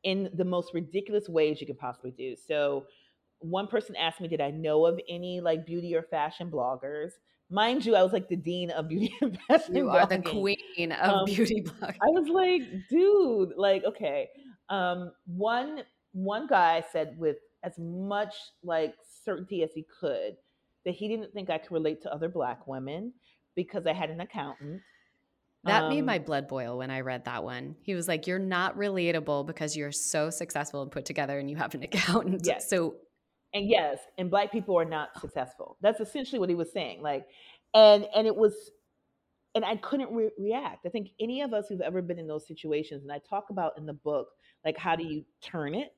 S2: in the most ridiculous ways you could possibly do. So one person asked me, did I know of any like beauty or fashion bloggers? Mind you, I was like the dean of beauty and fashion.
S1: You are the queen of um, beauty bloggers.
S2: I was like, dude, like, okay. Um, one one guy said with as much like certainty as he could that he didn't think I could relate to other black women because I had an accountant.
S1: That um, made my blood boil when I read that one. He was like, You're not relatable because you're so successful and put together and you have an accountant.
S2: Yes.
S1: So
S2: and yes, and black people are not successful. That's essentially what he was saying. Like, and and it was, and I couldn't re- react. I think any of us who've ever been in those situations, and I talk about in the book, like how do you turn it?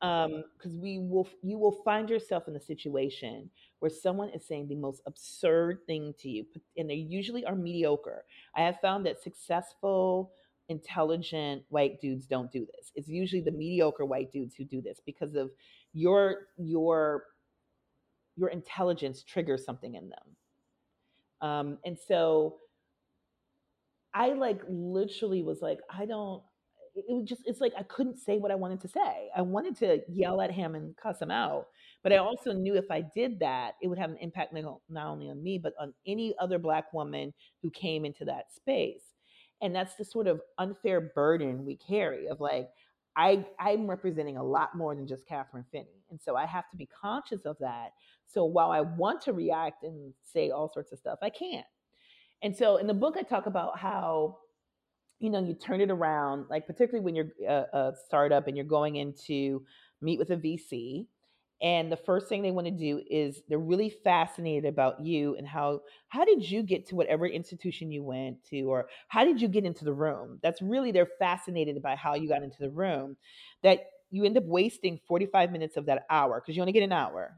S2: Because um, we will, you will find yourself in a situation where someone is saying the most absurd thing to you, and they usually are mediocre. I have found that successful intelligent white dudes don't do this. It's usually the mediocre white dudes who do this because of your your your intelligence triggers something in them. Um, and so I like literally was like, I don't, it was just, it's like I couldn't say what I wanted to say. I wanted to yell at him and cuss him out. But I also knew if I did that, it would have an impact not only on me, but on any other Black woman who came into that space. And that's the sort of unfair burden we carry of like, I, I'm representing a lot more than just Kathryn Finney. And so I have to be conscious of that. So while I want to react and say all sorts of stuff, I can't. And so in the book, I talk about how, you know, you turn it around, like particularly when you're a, a startup and you're going into meet with a VC and the first thing they want to do is they're really fascinated about you and how how did you get to whatever institution you went to or how did you get into the room? That's really they're fascinated by how you got into the room that you end up wasting 45 minutes of that hour because you only get an hour.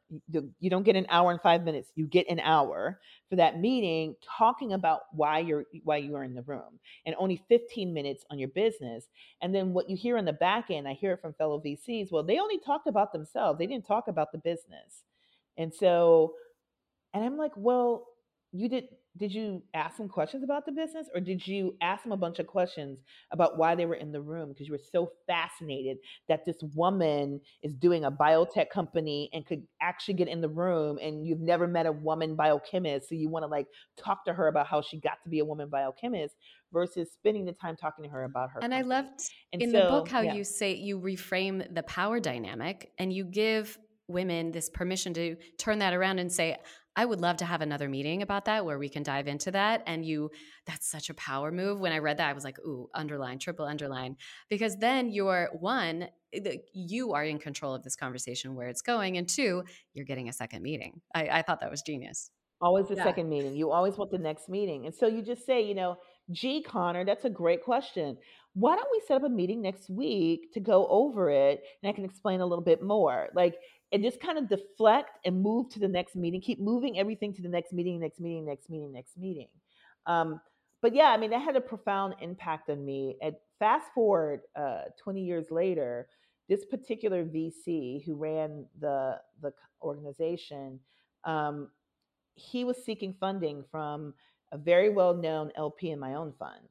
S2: You don't get an hour and five minutes. You get an hour for that meeting talking about why you're why you are in the room and only 15 minutes on your business. And then what you hear on the back end, I hear it from fellow VCs, well, they only talked about themselves. They didn't talk about the business. And so, and I'm like, well, you did did you ask them questions about the business or did you ask them a bunch of questions about why they were in the room because you were so fascinated that this woman is doing a biotech company and could actually get in the room and you've never met a woman biochemist so you want to like talk to her about how she got to be a woman biochemist versus spending the time talking to her about her
S1: and company. i loved and in so, the book how yeah. you say you reframe the power dynamic and you give women this permission to turn that around and say I would love to have another meeting about that where we can dive into that. And you, that's such a power move. When I read that, I was like, ooh, underline, triple underline. Because then you're one, eh, you are in control of this conversation where it's going. And two, you're getting a second meeting. I, I thought that was genius.
S2: Always the yeah. second meeting. You always want the next meeting. And so you just say, you know, gee, Connor, that's a great question. Why don't we set up a meeting next week to go over it and I can explain a little bit more? Like, and just kind of deflect and move to the next meeting keep moving everything to the next meeting next meeting next meeting next meeting. Um, but yeah i mean that had a profound impact on me and fast forward uh, 20 years later this particular vc who ran the the organization um, he was seeking funding from a very well known lp in my own fund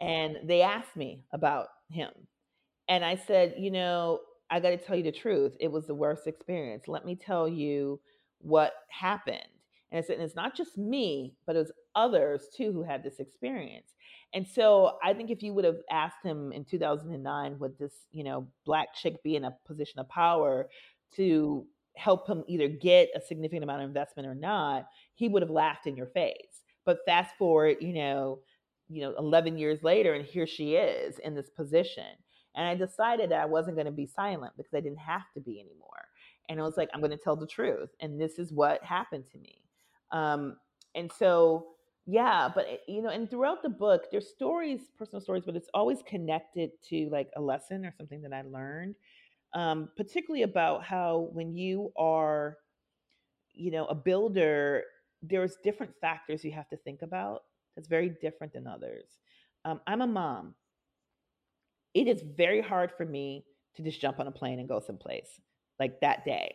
S2: and they asked me about him. And i said you know I got to tell you the truth. It was the worst experience. Let me tell you what happened. And it's, and it's not just me, but it was others too who had this experience. And so I think if you would have asked him in 2009, would this, you know, black chick be in a position of power to help him either get a significant amount of investment or not, he would have laughed in your face. But fast forward, you know, you know, 11 years later, and here she is in this position. And I decided that I wasn't going to be silent because I didn't have to be anymore. And I was like, I'm going to tell the truth. And this is what happened to me. Um, and so, yeah, but it, you know, and throughout the book, there's stories, personal stories, but it's always connected to like a lesson or something that I learned, um, particularly about how when you are, you know, a builder, there's different factors you have to think about that's very different than others. Um, I'm a mom. It is very hard for me to just jump on a plane and go someplace like that day.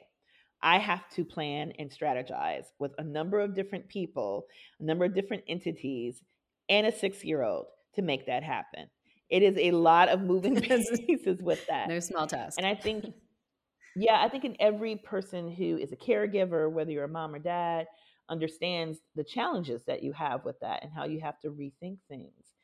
S2: I have to plan and strategize with a number of different people, a number of different entities, and a six year old to make that happen. It is a lot of moving pieces with that.
S1: No small task.
S2: And I think, yeah, I think in every person who is a caregiver, whether you're a mom or dad, understands the challenges that you have with that and how you have to rethink things.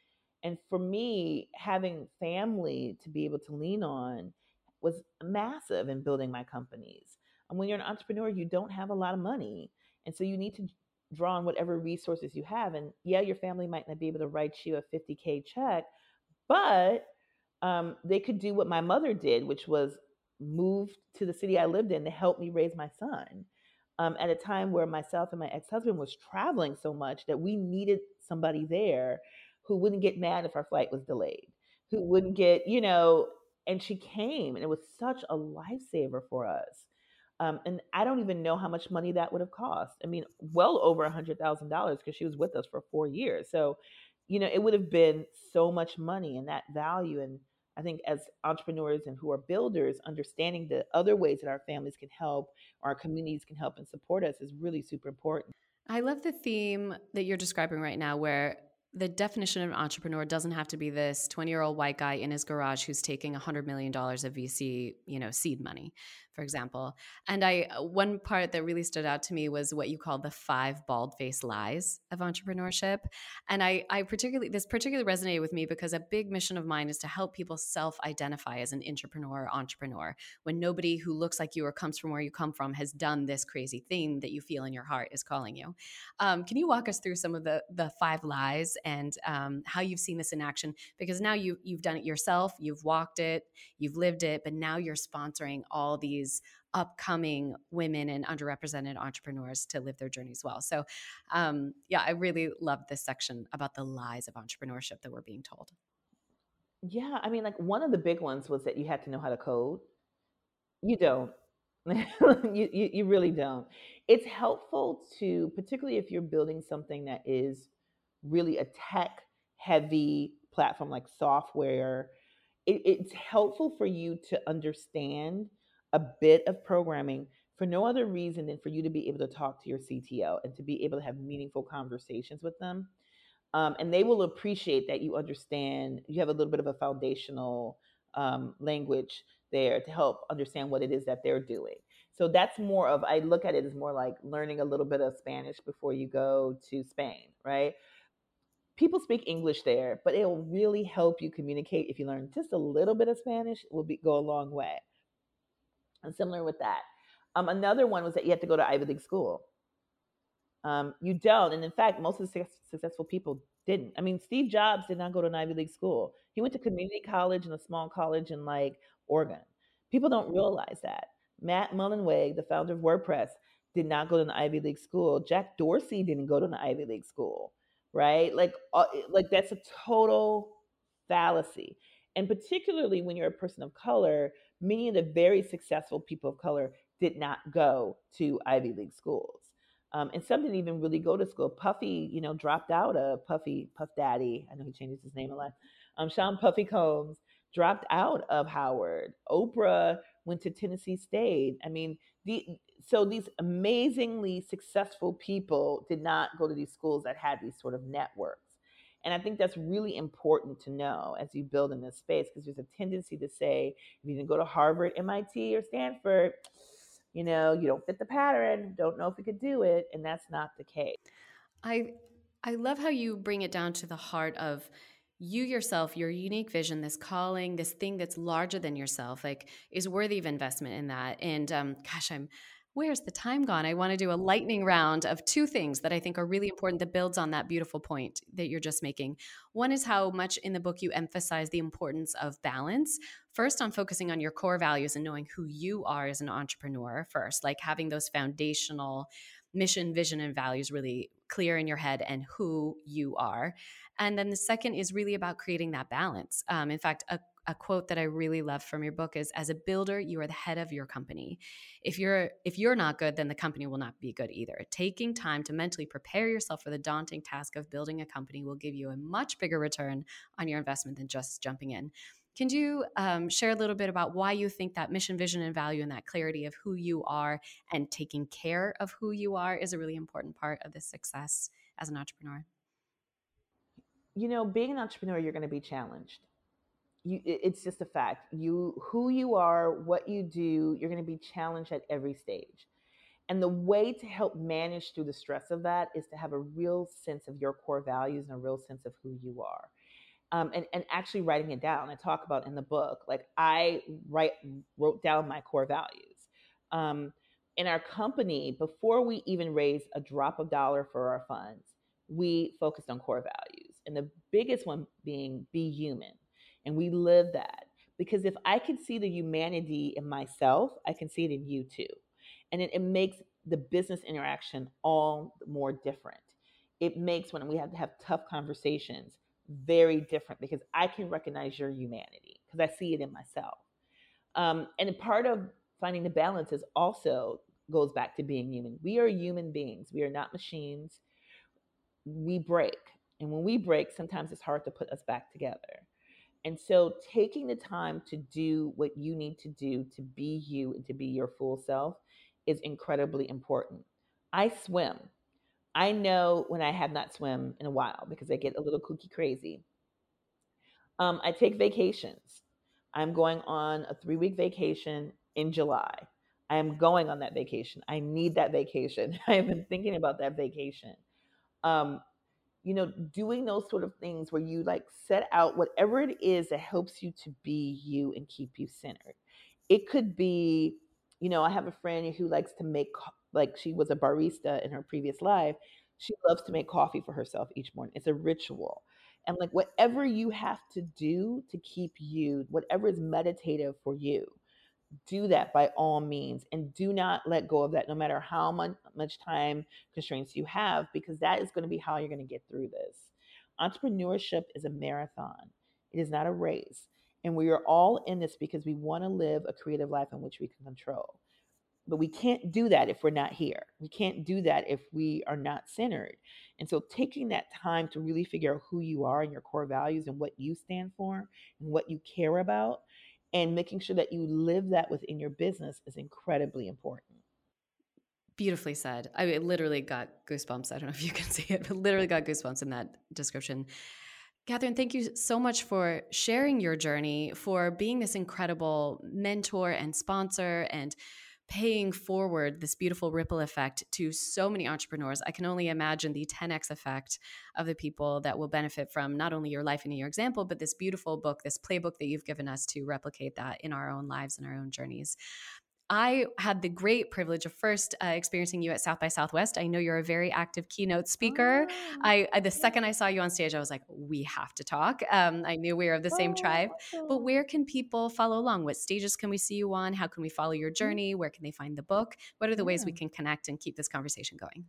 S2: And for me, having family to be able to lean on was massive in building my companies. And when you're an entrepreneur, you don't have a lot of money. And so you need to draw on whatever resources you have. And yeah, your family might not be able to write you a 50K check, but um, they could do what my mother did, which was move to the city I lived in to help me raise my son. Um, at a time where myself and my ex-husband was traveling so much that we needed somebody there who wouldn't get mad if our flight was delayed, who wouldn't get, you know, and she came and it was such a lifesaver for us. Um, and I don't even know how much money that would have cost. I mean, well over a hundred thousand dollars because she was with us for four years. So, you know, it would have been so much money and that value. And I think as entrepreneurs and who are builders, understanding the other ways that our families can help, our communities can help and support us is really super important.
S1: I love the theme that you're describing right now, where the definition of an entrepreneur doesn't have to be this 20 year old white guy in his garage who's taking $100 million of vc you know seed money for example. And i uh, one part that really stood out to me was what you called the five bald faced lies of entrepreneurship. And i i particularly this particularly resonated with me because a big mission of mine is to help people self identify as an entrepreneur or entrepreneur when nobody who looks like you or comes from where you come from has done this crazy thing that you feel in your heart is calling you. Um, can you walk us through some of the the five lies and um, how you've seen this in action because now you you've done it yourself you've walked it you've lived it but now you're sponsoring all these upcoming women and underrepresented entrepreneurs to live their journeys well. So, um, yeah, I really love this section about the lies of entrepreneurship that we're being told.
S2: Yeah, I mean, like one of the big ones was that you had to know how to code. You don't. you, you, you really don't. It's helpful to, particularly if you're building something that is really a tech heavy platform like software, it, it's helpful for you to understand a bit of programming for no other reason than for you to be able to talk to your CTO and to be able to have meaningful conversations with them. Um, and they will appreciate that you understand, you have a little bit of a foundational um, language there to help understand what it is that they're doing. So that's more of, I look at it as more like learning a little bit of Spanish before you go to Spain, right? People speak English there, but it will really help you communicate if you learn just a little bit of Spanish. It will be, go a long way and similar with that. Um, another one was that you had to go to Ivy League school. Um, you don't, and in fact, most of the successful people didn't. I mean, Steve Jobs did not go to an Ivy League school. He went to community college and a small college in like Oregon. People don't realize that. Matt Mullenweg, the founder of WordPress, did not go to an Ivy League school. Jack Dorsey didn't go to an Ivy League school, right? Like, uh, like that's a total fallacy. And particularly when you're a person of color, many of the very successful people of color did not go to Ivy League schools. Um, and some didn't even really go to school. Puffy, you know, dropped out of Puffy, Puff Daddy. I know he changes his name a lot. Um, Sean Puffy Combs dropped out of Howard. Oprah went to Tennessee State. I mean, the so these amazingly successful people did not go to these schools that had these sort of networks. And I think that's really important to know as you build in this space because there's a tendency to say, if you didn't go to Harvard, MIT, or Stanford, you know, you don't fit the pattern, don't know if you could do it. And that's not the case.
S1: I I love how you bring it down to the heart of you yourself, your unique vision, this calling, this thing that's larger than yourself, like is worthy of investment in that. And um, gosh, I'm Where's the time gone? I want to do a lightning round of two things that I think are really important that builds on that beautiful point that you're just making. One is how much in the book you emphasize the importance of balance. First, on focusing on your core values and knowing who you are as an entrepreneur, first, like having those foundational mission, vision, and values really clear in your head and who you are. And then the second is really about creating that balance. Um, in fact, a a quote that I really love from your book is as a builder you are the head of your company. If you're if you're not good then the company will not be good either. Taking time to mentally prepare yourself for the daunting task of building a company will give you a much bigger return on your investment than just jumping in. Can you um, share a little bit about why you think that mission, vision, and value and that clarity of who you are and taking care of who you are is a really important part of the success as an entrepreneur?
S2: You know, being an entrepreneur, you're going to be challenged you it's just a fact. You who you are what you do you're going to be challenged at every stage. And the way to help manage through the stress of that is to have a real sense of your core values and a real sense of who you are. Um, and, and actually writing it down. I talk about in the book like i write wrote down my core values. Um, in our company before we even raised a drop of dollar for our funds we focused on core values. And the biggest one being be human and we live that. Because if I can see the humanity in myself, I can see it in you too. And it, it makes the business interaction all more different. It makes when we have to have tough conversations very different because I can recognize your humanity because I see it in myself. Um, and part of finding the balance is also goes back to being human. We are human beings. We are not machines. We break. And when we break, sometimes it's hard to put us back together. And so taking the time to do what you need to do to be you and to be your full self is incredibly important. I swim. I know when I have not swim in a while because I get a little kooky crazy. Um, I take vacations. I'm going on a three week vacation in July. I am going on that vacation. I need that vacation. I have been thinking about that vacation. Um, you know, doing those sort of things where you like set out whatever it is that helps you to be you and keep you centered. It could be, you know, I have a friend who likes to make, like, she was a barista in her previous life. She loves to make coffee for herself each morning. It's a ritual. And like, whatever you have to do to keep you, whatever is meditative for you, do that by all means and do not let go of that no matter how much, much time constraints you have because that is going to be how you're going to get through this. Entrepreneurship is a marathon. It is not a race and we are all in this because we want to live a creative life in which we can control. But we can't do that if we're not here. We can't do that if we are not centered. And so taking that time to really figure out who you are and your core values and what you stand for and what you care about and making sure that you live that within your business is incredibly important.
S1: Beautifully said. I literally got goosebumps. I don't know if you can see it, but literally got goosebumps in that description. Kathryn, thank you so much for sharing your journey, for being this incredible mentor and sponsor, and paying forward this beautiful ripple effect to so many entrepreneurs. I can only imagine the 10x effect of the people that will benefit from not only your life and your example, but this beautiful book, this playbook that you've given us to replicate that in our own lives and our own journeys. I had the great privilege of first uh, experiencing you at South by Southwest. I know you're a very active keynote speaker. Oh, I, I, the second I saw you on stage, I was like, we have to talk. Um, I knew we were of the same oh, tribe. But where can people follow along? What stages can we see you on? How can we follow your mm. journey? Where can they find the book? What are the yeah. ways we can connect and keep this conversation going?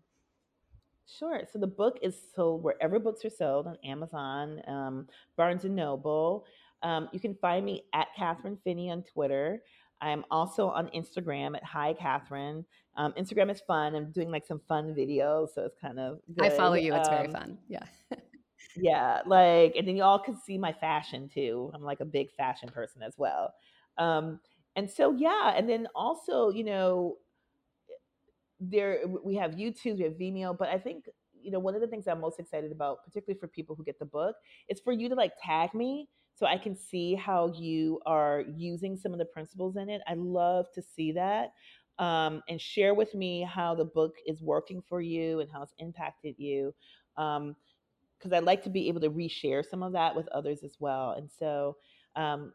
S2: Sure. So the book is sold wherever books are sold on Amazon, um, Barnes and Noble. Um, you can find me at Kathryn Finney on Twitter. I'm also on Instagram at Hi Kathryn. Um, Instagram is fun. I'm doing like some fun videos, so it's kind of.
S1: Good. I follow you. It's um, very fun. Yeah.
S2: yeah, like, and then you all can see my fashion too. I'm like a big fashion person as well. Um, and so yeah, and then also, you know, there we have YouTube, we have Vimeo, but I think you know one of the things I'm most excited about, particularly for people who get the book, is for you to like tag me so I can see how you are using some of the principles in it. I love to see that. Um, and share with me how the book is working for you and how it's impacted you. Um, because I'd like to be able to reshare some of that with others as well. And so, um,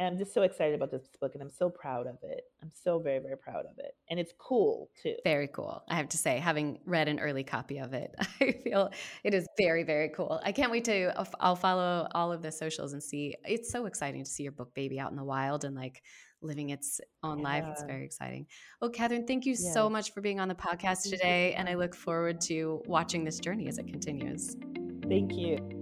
S2: And I'm just so excited about this book and I'm so proud of it. I'm so very, very proud of it. And it's cool too.
S1: Very cool. I have to say, having read an early copy of it, I feel it is very, very cool. I can't wait to, I'll follow all of the socials and see. It's so exciting to see your book baby out in the wild and like living its own yeah. life. It's very exciting. Well, Kathryn, thank you yes. so much for being on the podcast today. And I look forward to watching this journey as it continues.
S2: Thank you.